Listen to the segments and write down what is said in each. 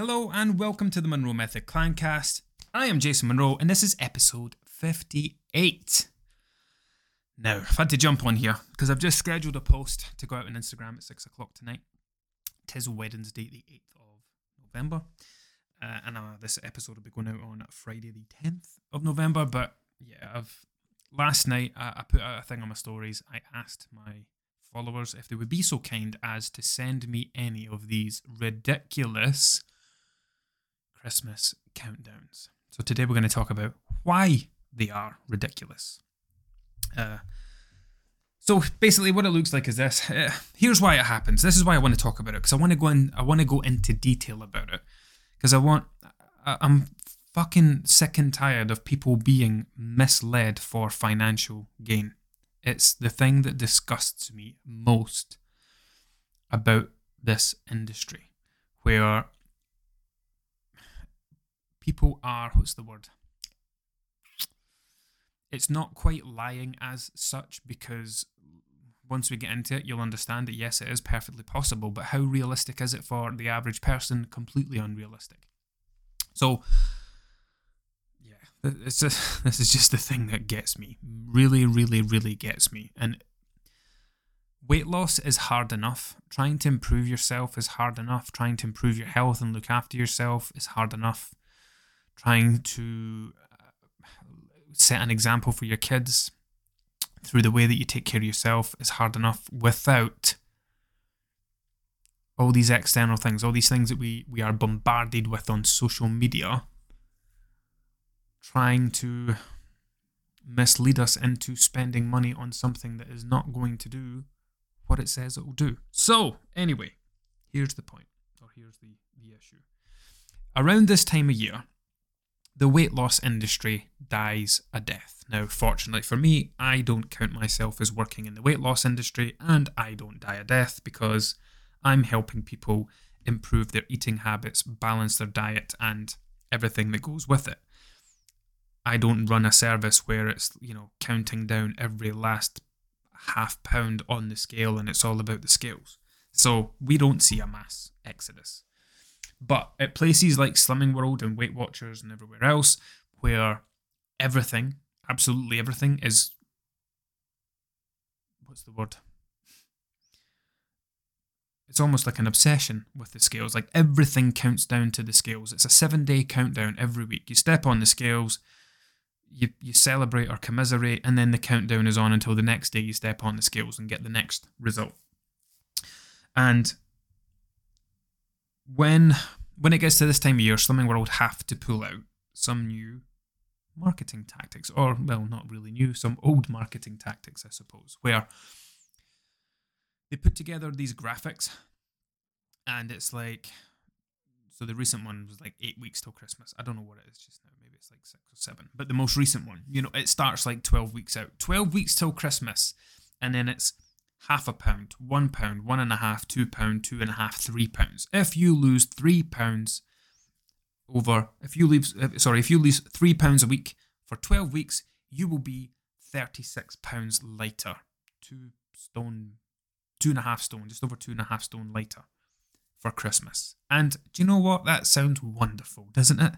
Hello and welcome to the Monroe Method Clancast. I am Jason Monroe and this is episode 58. Now, I've had to jump on here because I've just scheduled a post to go out on Instagram at 6 o'clock tonight. Tis Wednesday, the 8th of November. Uh, and uh, this episode will be going out on Friday, the 10th of November. But yeah, I've last night I, I put out a thing on my stories. I asked my followers if they would be so kind as to send me any of these ridiculous Christmas countdowns. So today we're going to talk about why they are ridiculous. Uh, so basically, what it looks like is this. Uh, here's why it happens. This is why I want to talk about it because I want to go in. I want to go into detail about it because I want. I, I'm fucking sick and tired of people being misled for financial gain. It's the thing that disgusts me most about this industry, where people are what's the word? It's not quite lying as such because once we get into it, you'll understand that yes, it is perfectly possible, but how realistic is it for the average person? Completely unrealistic. So, yeah, it's just, this is just the thing that gets me. Really, really, really gets me. And weight loss is hard enough. Trying to improve yourself is hard enough. Trying to improve your health and look after yourself is hard enough trying to uh, set an example for your kids through the way that you take care of yourself is hard enough without all these external things, all these things that we, we are bombarded with on social media, trying to mislead us into spending money on something that is not going to do what it says it will do. So, anyway, here's the point, or here's the, the issue. Around this time of year, the weight loss industry dies a death. Now, fortunately for me, I don't count myself as working in the weight loss industry and I don't die a death because I'm helping people improve their eating habits, balance their diet, and everything that goes with it. I don't run a service where it's, you know, counting down every last half pound on the scale and it's all about the scales. So we don't see a mass exodus. But at places like Slimming World and Weight Watchers and everywhere else, where everything, absolutely everything, is what's the word? It's almost like an obsession with the scales. Like everything counts down to the scales. It's a seven day countdown every week. You step on the scales, you, you celebrate or commiserate, and then the countdown is on until the next day you step on the scales and get the next result. And when when it gets to this time of year, Slimming World have to pull out some new marketing tactics, or well, not really new, some old marketing tactics, I suppose, where they put together these graphics, and it's like, so the recent one was like eight weeks till Christmas. I don't know what it is just now. Maybe it's like six or seven. But the most recent one, you know, it starts like twelve weeks out. Twelve weeks till Christmas, and then it's half a pound, one pound, one and a half, two pound, two and a half, three pounds. If you lose three pounds over, if you lose, sorry, if you lose three pounds a week for 12 weeks, you will be 36 pounds lighter. Two stone, two and a half stone, just over two and a half stone lighter for Christmas. And do you know what? That sounds wonderful, doesn't it?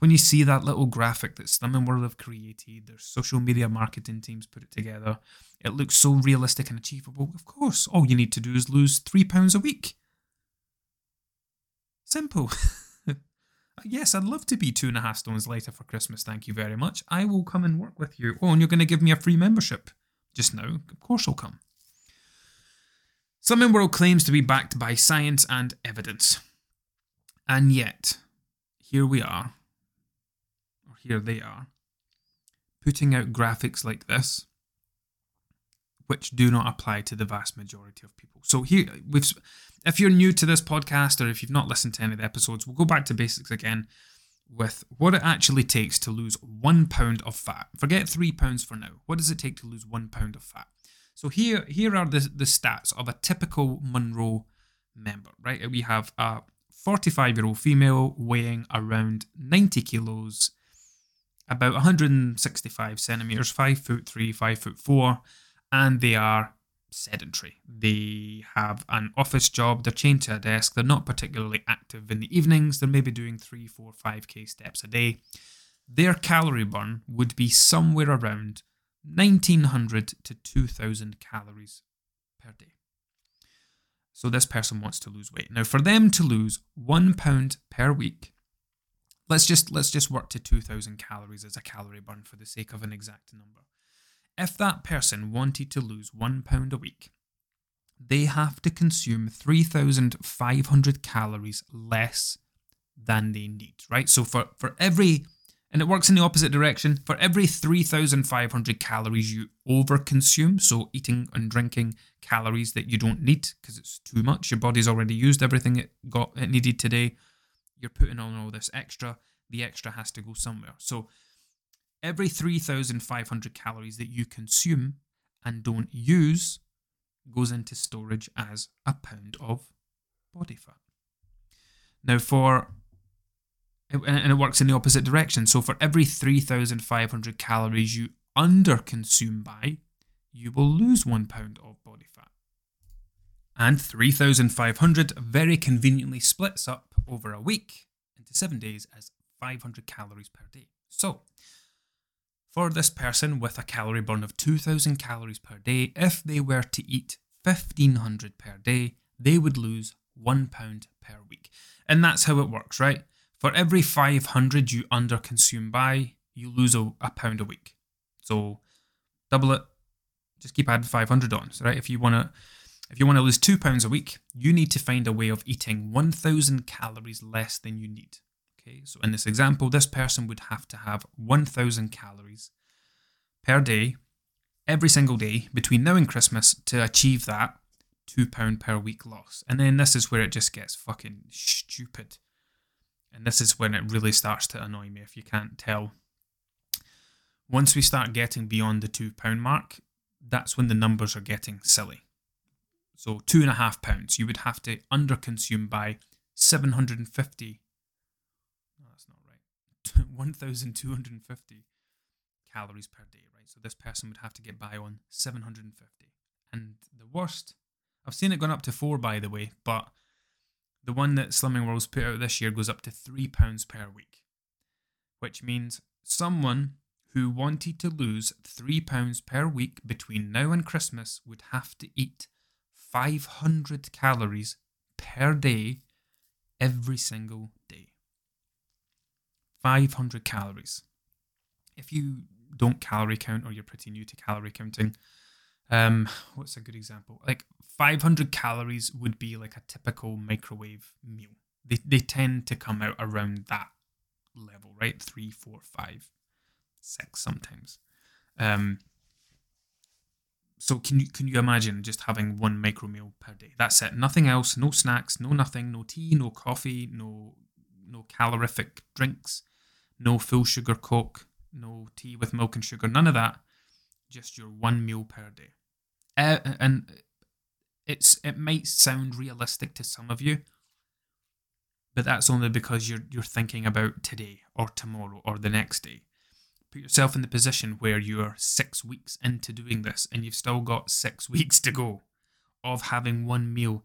When you see that little graphic that Slimming World have created, their social media marketing teams put it together, it looks so realistic and achievable. Of course, all you need to do is lose three pounds a week. Simple. yes, I'd love to be two and a half stones lighter for Christmas. Thank you very much. I will come and work with you. Oh, and you're going to give me a free membership just now. Of course, I'll come. Slimming World claims to be backed by science and evidence. And yet, here we are, here they are, putting out graphics like this, which do not apply to the vast majority of people. So here, we've, if you're new to this podcast or if you've not listened to any of the episodes, we'll go back to basics again with what it actually takes to lose one pound of fat. Forget three pounds for now. What does it take to lose one pound of fat? So here, here are the, the stats of a typical Monroe member, right? We have a 45 year old female weighing around 90 kilos about 165 centimeters, five foot three, five foot four, and they are sedentary. They have an office job, they're chained to a desk, they're not particularly active in the evenings, they're maybe doing three, four, five K steps a day. Their calorie burn would be somewhere around 1900 to 2000 calories per day. So this person wants to lose weight. Now for them to lose 1 pound per week, let's just let's just work to 2000 calories as a calorie burn for the sake of an exact number. If that person wanted to lose 1 pound a week, they have to consume 3500 calories less than they need, right? So for for every and it works in the opposite direction. For every 3,500 calories you overconsume, so eating and drinking calories that you don't need because it's too much, your body's already used everything it got it needed today. You're putting on all this extra. The extra has to go somewhere. So every 3,500 calories that you consume and don't use goes into storage as a pound of body fat. Now, for and it works in the opposite direction. So for every 3,500 calories you underconsume by, you will lose one pound of body fat. And 3,500 very conveniently splits up over a week into seven days as 500 calories per day. So, for this person with a calorie burn of 2,000 calories per day, if they were to eat 1,500 per day, they would lose one pound per week. And that's how it works, right? For every 500 you underconsume by, you lose a, a pound a week. So double it, just keep adding 500 on. So, right, if you want to if you want to lose 2 pounds a week, you need to find a way of eating 1000 calories less than you need. Okay? So in this example, this person would have to have 1000 calories per day every single day between now and Christmas to achieve that 2 pound per week loss. And then this is where it just gets fucking stupid. And this is when it really starts to annoy me if you can't tell. Once we start getting beyond the two pound mark, that's when the numbers are getting silly. So two and a half pounds, you would have to underconsume by 750. No, that's not right. 1,250 calories per day, right? So this person would have to get by on 750. And the worst, I've seen it gone up to four, by the way, but the one that Slimming World's put out this year goes up to £3 per week, which means someone who wanted to lose £3 per week between now and Christmas would have to eat 500 calories per day every single day. 500 calories. If you don't calorie count or you're pretty new to calorie counting, um, what's a good example? Like 500 calories would be like a typical microwave meal. They, they tend to come out around that level, right? Three, four, five, six sometimes. Um, so can you can you imagine just having one micro meal per day? That's it. Nothing else. No snacks. No nothing. No tea. No coffee. No no calorific drinks. No full sugar coke. No tea with milk and sugar. None of that. Just your one meal per day. Uh, and it's it might sound realistic to some of you, but that's only because you're you're thinking about today or tomorrow or the next day. Put yourself in the position where you're six weeks into doing this and you've still got six weeks to go of having one meal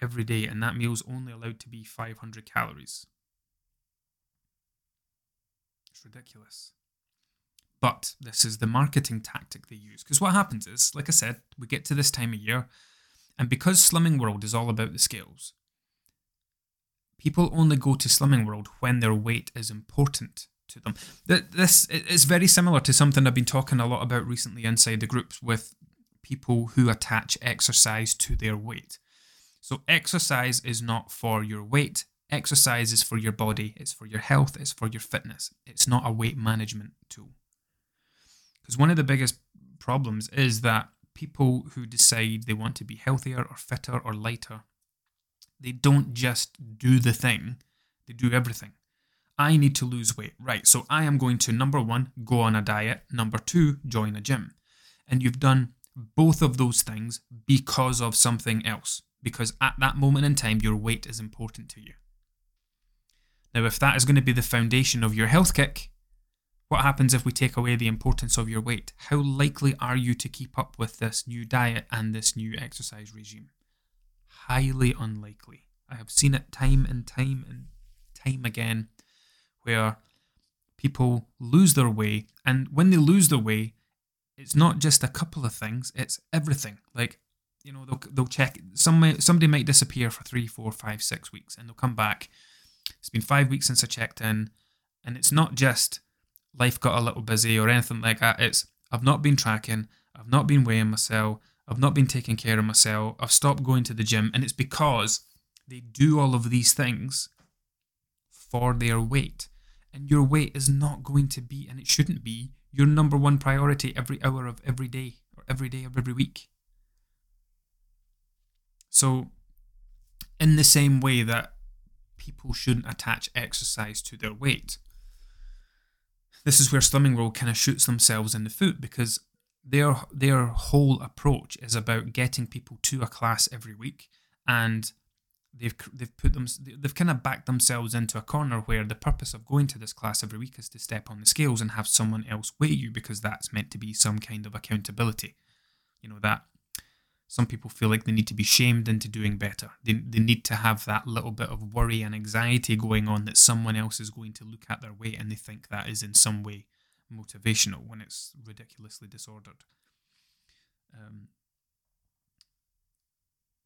every day, and that meal's only allowed to be 500 calories. It's ridiculous. But this is the marketing tactic they use. Because what happens is, like I said, we get to this time of year, and because Slimming World is all about the scales, people only go to Slimming World when their weight is important to them. This is very similar to something I've been talking a lot about recently inside the groups with people who attach exercise to their weight. So, exercise is not for your weight, exercise is for your body, it's for your health, it's for your fitness. It's not a weight management tool. Because one of the biggest problems is that people who decide they want to be healthier or fitter or lighter, they don't just do the thing, they do everything. I need to lose weight. Right. So I am going to number one, go on a diet. Number two, join a gym. And you've done both of those things because of something else. Because at that moment in time, your weight is important to you. Now, if that is going to be the foundation of your health kick, What happens if we take away the importance of your weight? How likely are you to keep up with this new diet and this new exercise regime? Highly unlikely. I have seen it time and time and time again where people lose their way. And when they lose their way, it's not just a couple of things, it's everything. Like, you know, they'll, they'll check, some, somebody might disappear for three, four, five, six weeks, and they'll come back. It's been five weeks since I checked in. And it's not just life got a little busy or anything like that. It's I've not been tracking, I've not been weighing myself, I've not been taking care of myself, I've stopped going to the gym, and it's because they do all of these things for their weight. And your weight is not going to be, and it shouldn't be, your number one priority every hour of every day or every day of every week. So, in the same way that people shouldn't attach exercise to their weight, this is where Slimming World kind of shoots themselves in the foot because their their whole approach is about getting people to a class every week and they've they've put them they've kind of backed themselves into a corner where the purpose of going to this class every week is to step on the scales and have someone else weigh you because that's meant to be some kind of accountability you know that some people feel like they need to be shamed into doing better. They, they need to have that little bit of worry and anxiety going on that someone else is going to look at their weight and they think that is in some way motivational when it's ridiculously disordered. Um,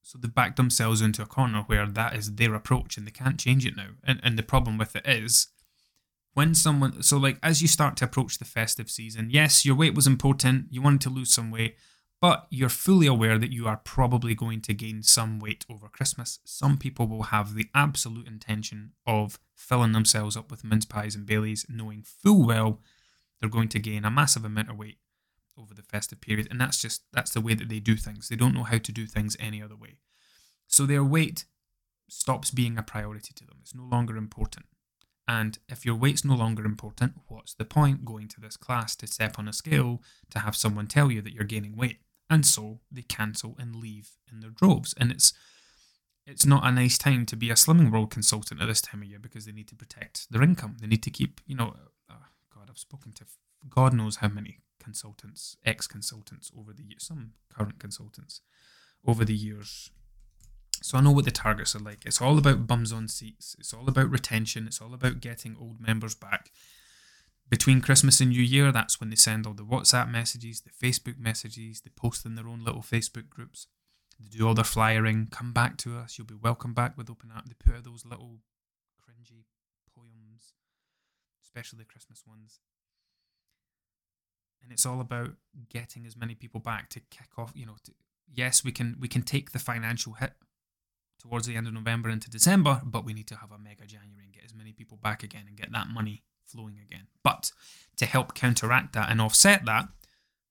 so they've backed themselves into a corner where that is their approach and they can't change it now. And, and the problem with it is when someone, so like as you start to approach the festive season, yes, your weight was important, you wanted to lose some weight but you're fully aware that you are probably going to gain some weight over Christmas. Some people will have the absolute intention of filling themselves up with mince pies and Baileys, knowing full well they're going to gain a massive amount of weight over the festive period. And that's just that's the way that they do things. They don't know how to do things any other way. So their weight stops being a priority to them. It's no longer important. And if your weight's no longer important, what's the point going to this class to step on a scale to have someone tell you that you're gaining weight? and so they cancel and leave in their droves. And it's it's not a nice time to be a Slimming World consultant at this time of year because they need to protect their income. They need to keep, you know, uh, God, I've spoken to God knows how many consultants, ex consultants over the years, some current consultants over the years. So I know what the targets are like. It's all about bums on seats. It's all about retention. It's all about getting old members back between Christmas and New Year, that's when they send all the WhatsApp messages, the Facebook messages, they post in their own little Facebook groups, they do all their flyering, come back to us, you'll be welcome back with open arms. They put out those little cringy poems, especially the Christmas ones. And it's all about getting as many people back to kick off, you know, to, yes, we can we can take the financial hit towards the end of November into December, but we need to have a mega January and get as many people back again and get that money flowing again. But to help counteract that and offset that,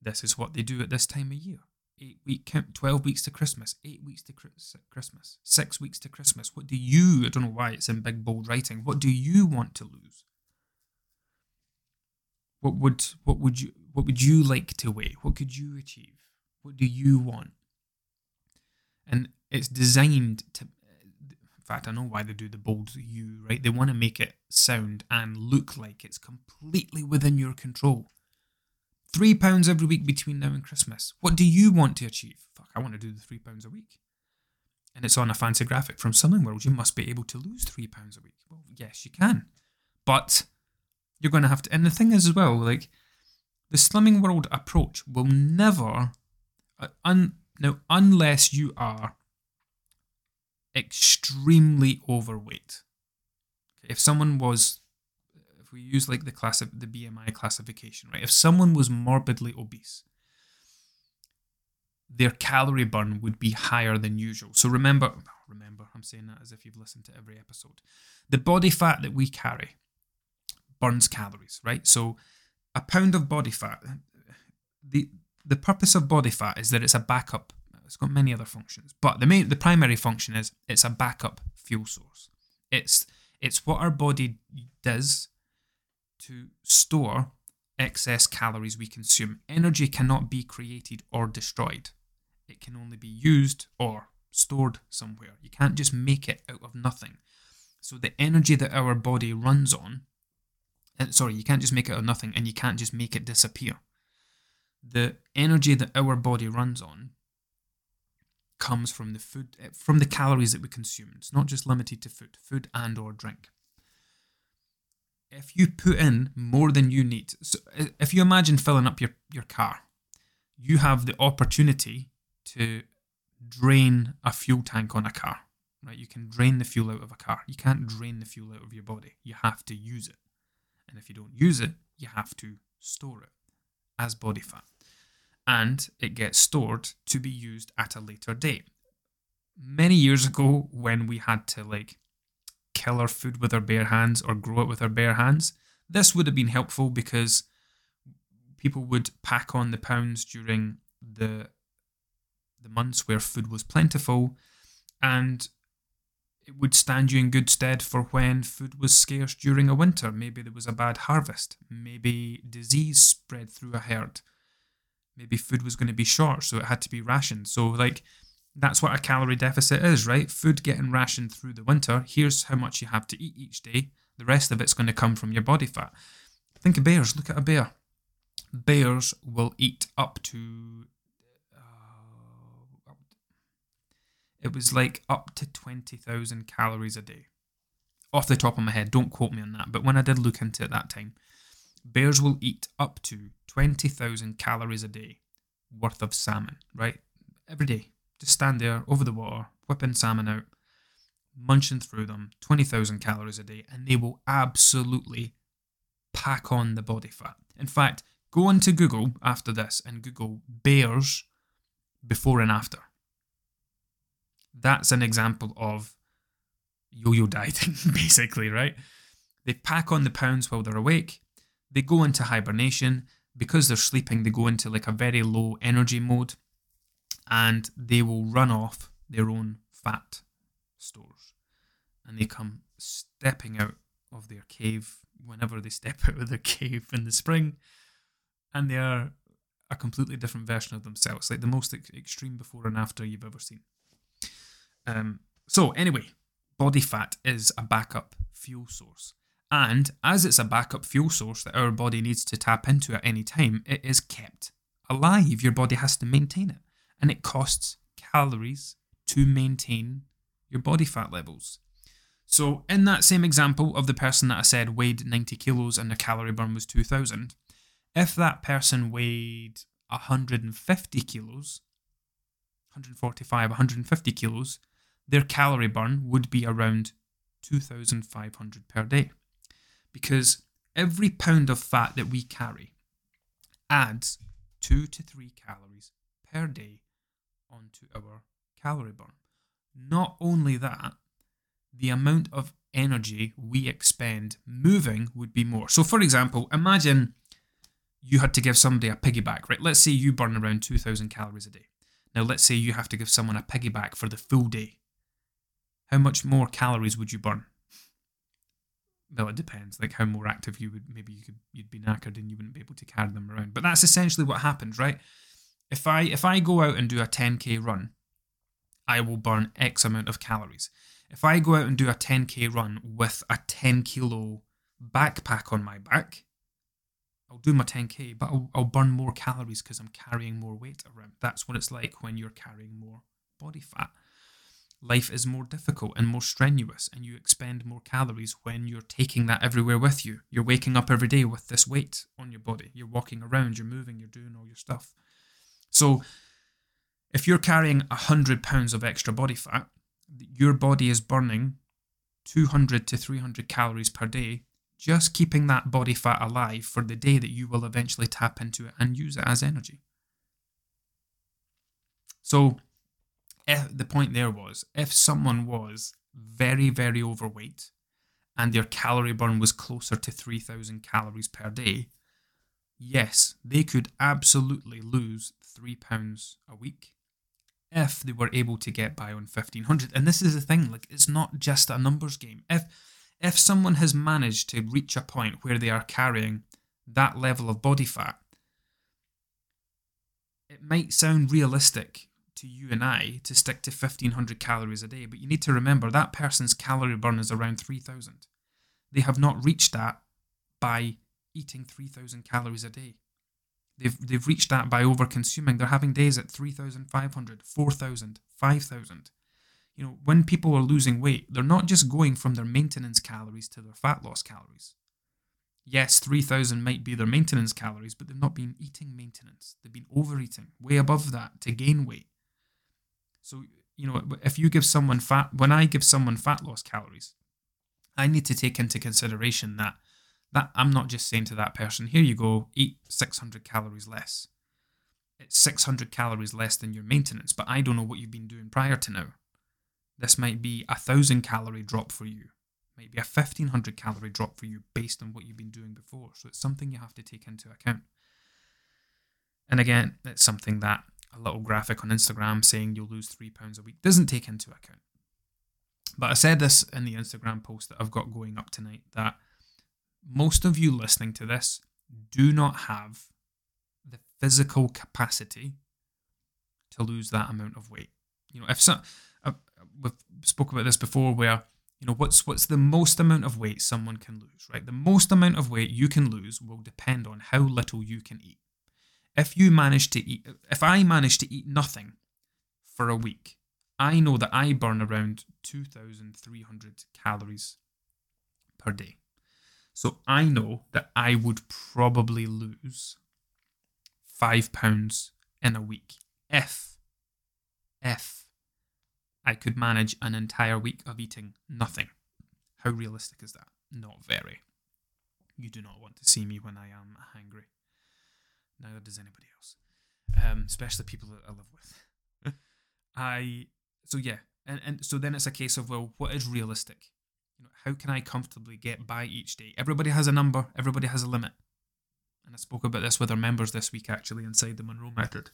this is what they do at this time of year. Eight week, twelve weeks to Christmas, eight weeks to Christmas, six weeks to Christmas. What do you? I don't know why it's in big bold writing. What do you want to lose? What would what would you what would you like to weigh? What could you achieve? What do you want? And it's designed to In fact, I know why they do the bold U, right? They want to make it sound and look like it's completely within your control. Three pounds every week between now and Christmas. What do you want to achieve? Fuck, I want to do the three pounds a week. And it's on a fancy graphic from Slimming World. You must be able to lose three pounds a week. Well, yes, you can. But you're going to have to. And the thing is, as well, like the Slimming World approach will never. Uh, un, now, unless you are extremely overweight. If someone was, if we use like the class of the BMI classification, right? If someone was morbidly obese, their calorie burn would be higher than usual. So remember, remember, I'm saying that as if you've listened to every episode. The body fat that we carry burns calories, right? So a pound of body fat, the the purpose of body fat is that it's a backup it's got many other functions, but the main, the primary function is it's a backup fuel source. It's it's what our body does to store excess calories we consume. Energy cannot be created or destroyed. It can only be used or stored somewhere. You can't just make it out of nothing. So the energy that our body runs on Uh, sorry, you can't just make it out of nothing, and you can't just make it disappear. The energy that our body runs on comes from the food, eh, from the calories that we consume. It's not just limited to food, food and or drink. If you put in more than you need, so eh, if you imagine filling up your, your car, you have the opportunity to drain a fuel tank on a car. Right? You can drain the fuel out of a car. You can't drain the fuel out of your body. You have to use it. And if you don't use it, you have to store it as body fat and it gets stored to be used at a later date. Many years ago, when we had to like kill our food with our bare hands or grow it with our bare hands, this would have been helpful because people would pack on the pounds during the the months where food was plentiful and it would stand you in good stead for when food was scarce during a winter. Maybe there was a bad harvest. Maybe disease spread through a herd maybe food was going to be short, so it had to be rationed. So, like, that's what a calorie deficit is, right? Food getting rationed through the winter. Here's how much you have to eat each day. The rest of it's going to come from your body fat. Think of bears. Look at a bear. Bears will eat up to. Uh, it was like up to 20,000 calories a day. Off the top of my head, don't quote me on that, but when I did look into it that time, bears will eat up to 20,000 calories a day worth of salmon, right? Every day. Just stand there over the water, whipping salmon out, munching through them, 20,000 calories a day, and they will absolutely pack on the body fat. In fact, go into Google after this and Google bears before and after. That's an example of yo yo dieting, basically, right? They pack on the pounds while they're awake, they go into hibernation. Because they're sleeping, they go into like a very low energy mode and they will run off their own fat stores. And they come stepping out of their cave whenever they step out of their cave in the spring. And they are a completely different version of themselves, like the most extreme before and after you've ever seen. Um, so, anyway, body fat is a backup fuel source. And as it's a backup fuel source that our body needs to tap into at any time, it is kept alive. Your body has to maintain it. And it costs calories to maintain your body fat levels. So, in that same example of the person that I said weighed 90 kilos and their calorie burn was 2000, if that person weighed 150 kilos, 145, 150 kilos, their calorie burn would be around 2,500 per day because every pound of fat that we carry adds two to three calories per day onto our calorie burn. Not only that, the amount of energy we expend moving would be more. So, for example, imagine you had to give somebody a piggyback, right? Let's say you burn around 2,000 calories a day. Now, let's say you have to give someone a piggyback for the full day. How much more calories would you burn? well, it depends. Like how more active you would, maybe you could, you'd be knackered and you wouldn't be able to carry them around. But that's essentially what happens, right? If I if I go out and do a 10k run, I will burn X amount of calories. If I go out and do a 10k run with a 10 kilo backpack on my back, I'll do my 10k, but I'll, I'll burn more calories because I'm carrying more weight around. That's what it's like when you're carrying more body fat life is more difficult and more strenuous, and you expend more calories when you're taking that everywhere with you. You're waking up every day with this weight on your body. You're walking around, you're moving, you're doing all your stuff. So, if you're carrying 100 pounds of extra body fat, your body is burning 200 to 300 calories per day just keeping that body fat alive for the day that you will eventually tap into it and use it as energy. So, if, the point there was if someone was very, very overweight and their calorie burn was closer to 3,000 calories per day, yes, they could absolutely lose three pounds a week if they were able to get by on 1500 and this is the thing like it's not just a numbers game. If if someone has managed to reach a point where they are carrying that level of body fat it might sound realistic to you and I to stick to 1500 calories a day, but you need to remember that person's calorie burn is around 3000. They have not reached that by eating 3,000 calories a day. They've, they've reached that by over consuming. They're having days at 3,500, 4,000, 5,000. You know, when people are losing weight, they're not just going from their maintenance calories to their fat loss calories. Yes, 3,000 might be their maintenance calories, but they've not been eating maintenance. They've been overeating, way above that to gain weight. So, you know, if you give someone fat, when I give someone fat loss calories, I need to take into consideration that that I'm not just saying to that person, here you go, eat 600 calories less. It's 600 calories less than your maintenance, but I don't know what you've been doing prior to now. This might be a thousand calorie drop for you, maybe a 1500 calorie drop for you based on what you've been doing before. So it's something you have to take into account. And again, it's something that a little graphic on Instagram saying you'll lose three pounds a week doesn't take into account. But I said this in the Instagram post that I've got going up tonight that most of you listening to this do not have the physical capacity to lose that amount of weight. You know, if so, uh, we've spoke about this before, where you know what's what's the most amount of weight someone can lose, right? The most amount of weight you can lose will depend on how little you can eat. If you manage to eat, if I manage to eat nothing for a week, I know that I burn around two thousand three hundred calories per day. So I know that I would probably lose five pounds in a week if, if I could manage an entire week of eating nothing. How realistic is that? Not very. You do not want to see me when I am hungry. Neither does anybody else, um, especially people that I live with. I so yeah, and and so then it's a case of well, what is realistic? you know, how can I comfortably get by each day? Everybody has a number, everybody has a limit. And I spoke about this with our members this week actually inside the Monroe Method.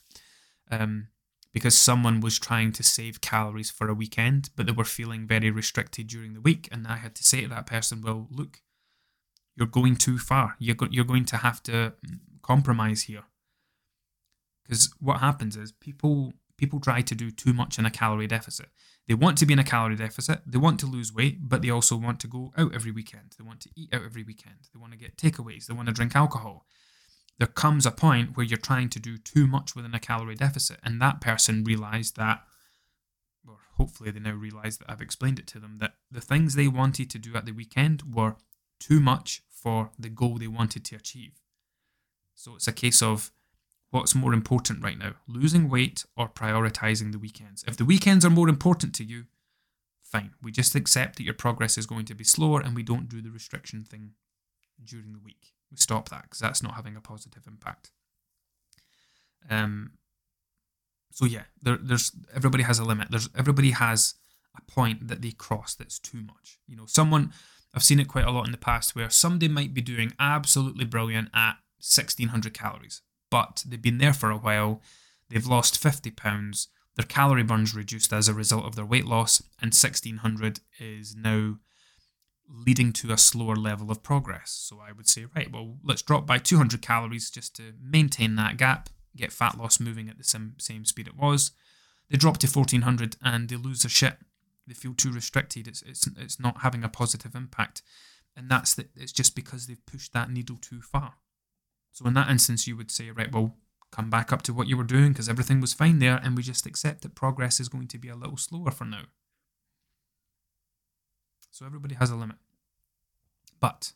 Um, because someone was trying to save calories for a weekend, but they were feeling very restricted during the week. And I had to say to that person, well, look, you're going too far. You're, go- you're going to have to mm, compromise here. Because what happens is people people try to do too much in a calorie deficit. They want to be in a calorie deficit, they want to lose weight, but they also want to go out every weekend. They want to eat out every weekend. They want to get takeaways. They want to drink alcohol. There comes a point where you're trying to do too much within a calorie deficit, and that person realized that, or hopefully they now realize that I've explained it to them, that the things they wanted to do at the weekend were too much for the goal they wanted to achieve. So it's a case of what's more important right now losing weight or prioritizing the weekends? If the weekends are more important to you fine. We just accept that your progress is going to be slower and we don't do the restriction thing during the week. We stop that because that's not having a positive impact. Um so yeah there, there's everybody has a limit. There's everybody has a point that they cross that's too much. You know someone i've seen it quite a lot in the past where somebody might be doing absolutely brilliant at 1600 calories but they've been there for a while. They've lost 50 pounds. Their calorie burn's reduced as a result of their weight loss, and 1600 is now leading to a slower level of progress. So I would say, right, well, let's drop by 200 calories just to maintain that gap, get fat loss moving at the same, same speed it was. They drop to 1400 and they lose their shit. They feel too restricted. It's, it's, it's not having a positive impact. And that's the, it's just because they've pushed that needle too far. So in that instance, you would say, right, well, come back up to what you were doing because everything was fine there, and we just accept that progress is going to be a little slower for now. So everybody has a limit. But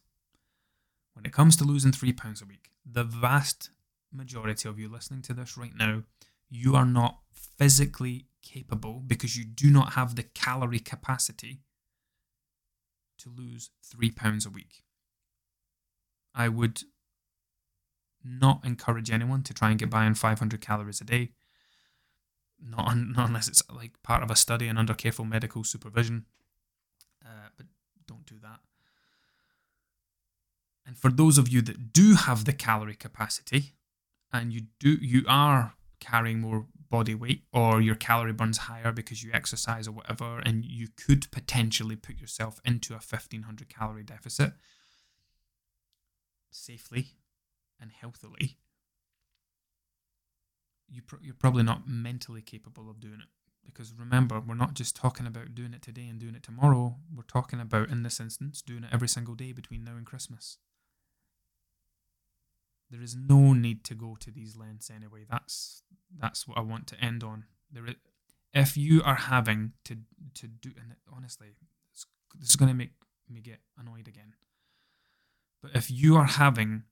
when it comes to losing three pounds a week, the vast majority of you listening to this right now, you are not physically capable because you do not have the calorie capacity to lose three pounds a week. I would not encourage anyone to try and get by on 500 calories a day. Not, un- not unless it's like part of a study and under careful medical supervision. Uh, but don't do that. And for those of you that do have the calorie capacity, and you do you are carrying more body weight or your calorie burns higher because you exercise or whatever, and you could potentially put yourself into a 1500 calorie deficit safely and healthily, you you're probably not mentally capable of doing it. Because remember, we're not just talking about doing it today and doing it tomorrow. We're talking about, in this instance, doing it every single day between now and Christmas. There is no need to go to these lengths anyway. That's that's what I want to end on. There, is, if you are having to to do, and honestly, this is going to make me get annoyed again. But if you are having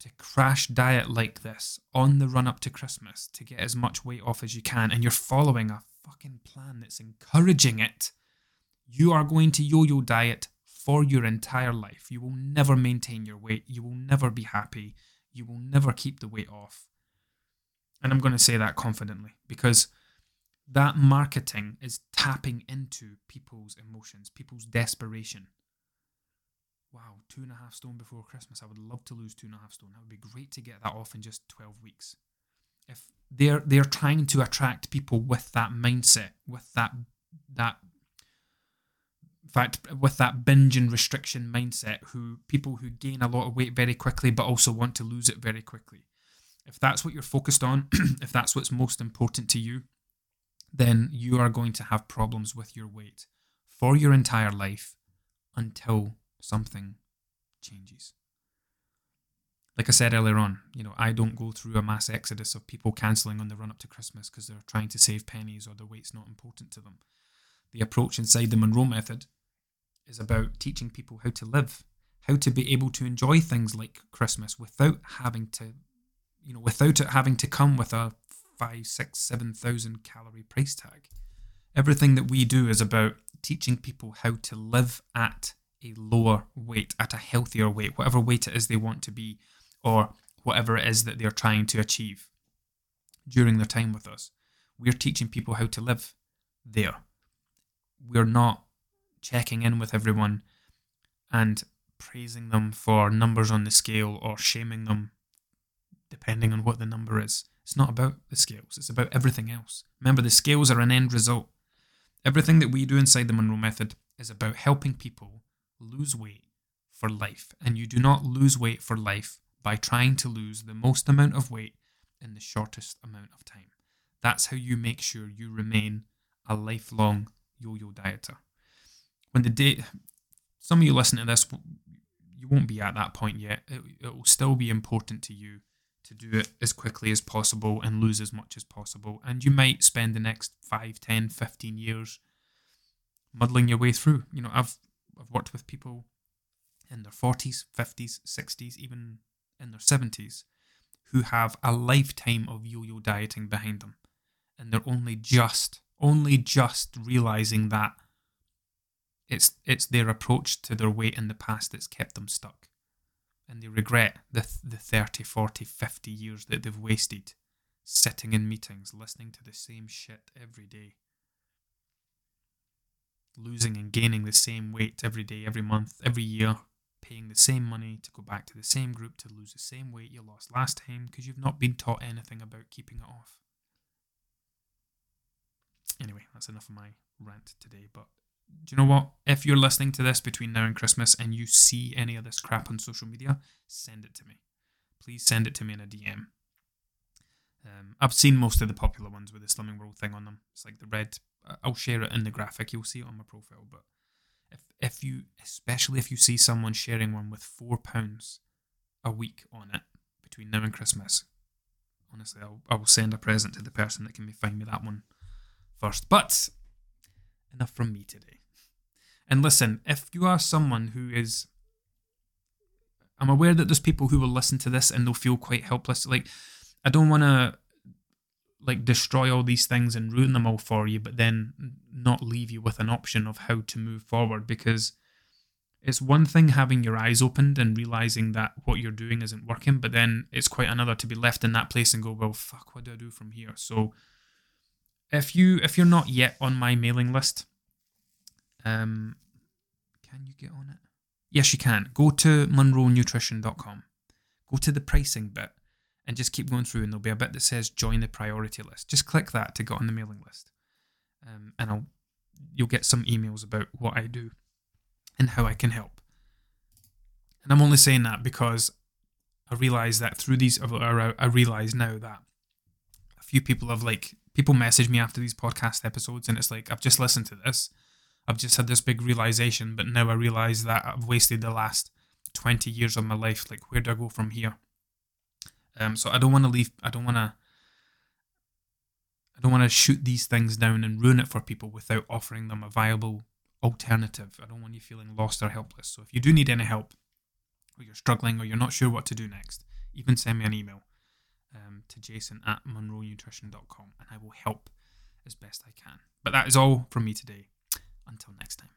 to crash diet like this on the run up to Christmas to get as much weight off as you can, and you're following a fucking plan that's encouraging it, you are going to yo yo diet for your entire life. You will never maintain your weight. You will never be happy. You will never keep the weight off. And I'm going to say that confidently because that marketing is tapping into people's emotions, people's desperation. Wow, two and a half stone before Christmas. I would love to lose two and a half stone. That would be great to get that off in just 12 weeks. If they're they're trying to attract people with that mindset, with that that in fact, with that binge and restriction mindset, who people who gain a lot of weight very quickly but also want to lose it very quickly. If that's what you're focused on, if that's what's most important to you, then you are going to have problems with your weight for your entire life until something changes. Like I said earlier on, you know, I don't go through a mass exodus of people cancelling on the run up to Christmas because they're trying to save pennies or their weight's not important to them. The approach inside the Monroe method is about teaching people how to live, how to be able to enjoy things like Christmas without having to, you know, without it having to come with a five, six, seven thousand calorie price tag. Everything that we do is about teaching people how to live at a lower weight, at a healthier weight, whatever weight it is they want to be, or whatever it is that they're trying to achieve during their time with us. We're teaching people how to live there. We're not checking in with everyone and praising them for numbers on the scale or shaming them depending on what the number is. It's not about the scales, it's about everything else. Remember, the scales are an end result. Everything that we do inside the Monroe Method is about helping people lose weight for life. And you do not lose weight for life by trying to lose the most amount of weight in the shortest amount of time. That's how you make sure you remain a lifelong yo yo dieter. When the day, some of you listen to this, you won't be at that point yet. It, it will still be important to you to do it as quickly as possible and lose as much as possible. And you might spend the next 5, 10, 15 years muddling your way through. You know, I've I've worked with people in their 40s, 50s, 60s, even in their 70s who have a lifetime of yo-yo dieting behind them and they're only just only just realizing that it's it's their approach to their weight in the past that's kept them stuck and they regret the, the 30, 40, 50 years that they've wasted sitting in meetings, listening to the same shit every day, losing and gaining the same weight every day, every month, every year, paying the same money to go back to the same group to lose the same weight you lost last time because you've not been taught anything about keeping it off. Anyway, that's enough of my rant today, but do you know what? If you're listening to this between now and Christmas and you see any of this crap on social media, send it to me. Please send it to me in a DM. Um, I've seen most of the popular ones with the Slimming World thing on them. It's like the red. I'll share it in the graphic. You'll see it on my profile. But if if you, especially if you see someone sharing one with four pounds a week on it between now and Christmas, honestly, I'll, I will send a present to the person that can find me that one first. But enough from me today. And listen, if you are someone who is. I'm aware that there's people who will listen to this and they'll feel quite helpless. Like, I don't want to like destroy all these things and ruin them all for you, but then not leave you with an option of how to move forward because it's one thing having your eyes opened and realizing that what you're doing isn't working, but then it's quite another to be left in that place and go, well, fuck, what do I do from here? So if you if you're not yet on my mailing list, um, can you get on it? Yes, you can. Go to monroenutrition.com. Go to the pricing bit and just keep going through, and there'll be a bit that says join the priority list. Just click that to get on the mailing list, um, and I'll you'll get some emails about what I do and how I can help. And I'm only saying that because I realize that through these, I realize now that a few people have like people message me after these podcast episodes, and it's like I've just listened to this, I've just had this big realization, but now I realize that I've wasted the last twenty years of my life. Like, where do I go from here? Um, so I don't want to leave. I don't want to. I don't want to shoot these things down and ruin it for people without offering them a viable alternative. I don't want you feeling lost or helpless. So if you do need any help, or you're struggling, or you're not sure what to do next, even send me an email um, to jason at monroenutrition.com and I will help as best I can. But that is all from me today. Until next time.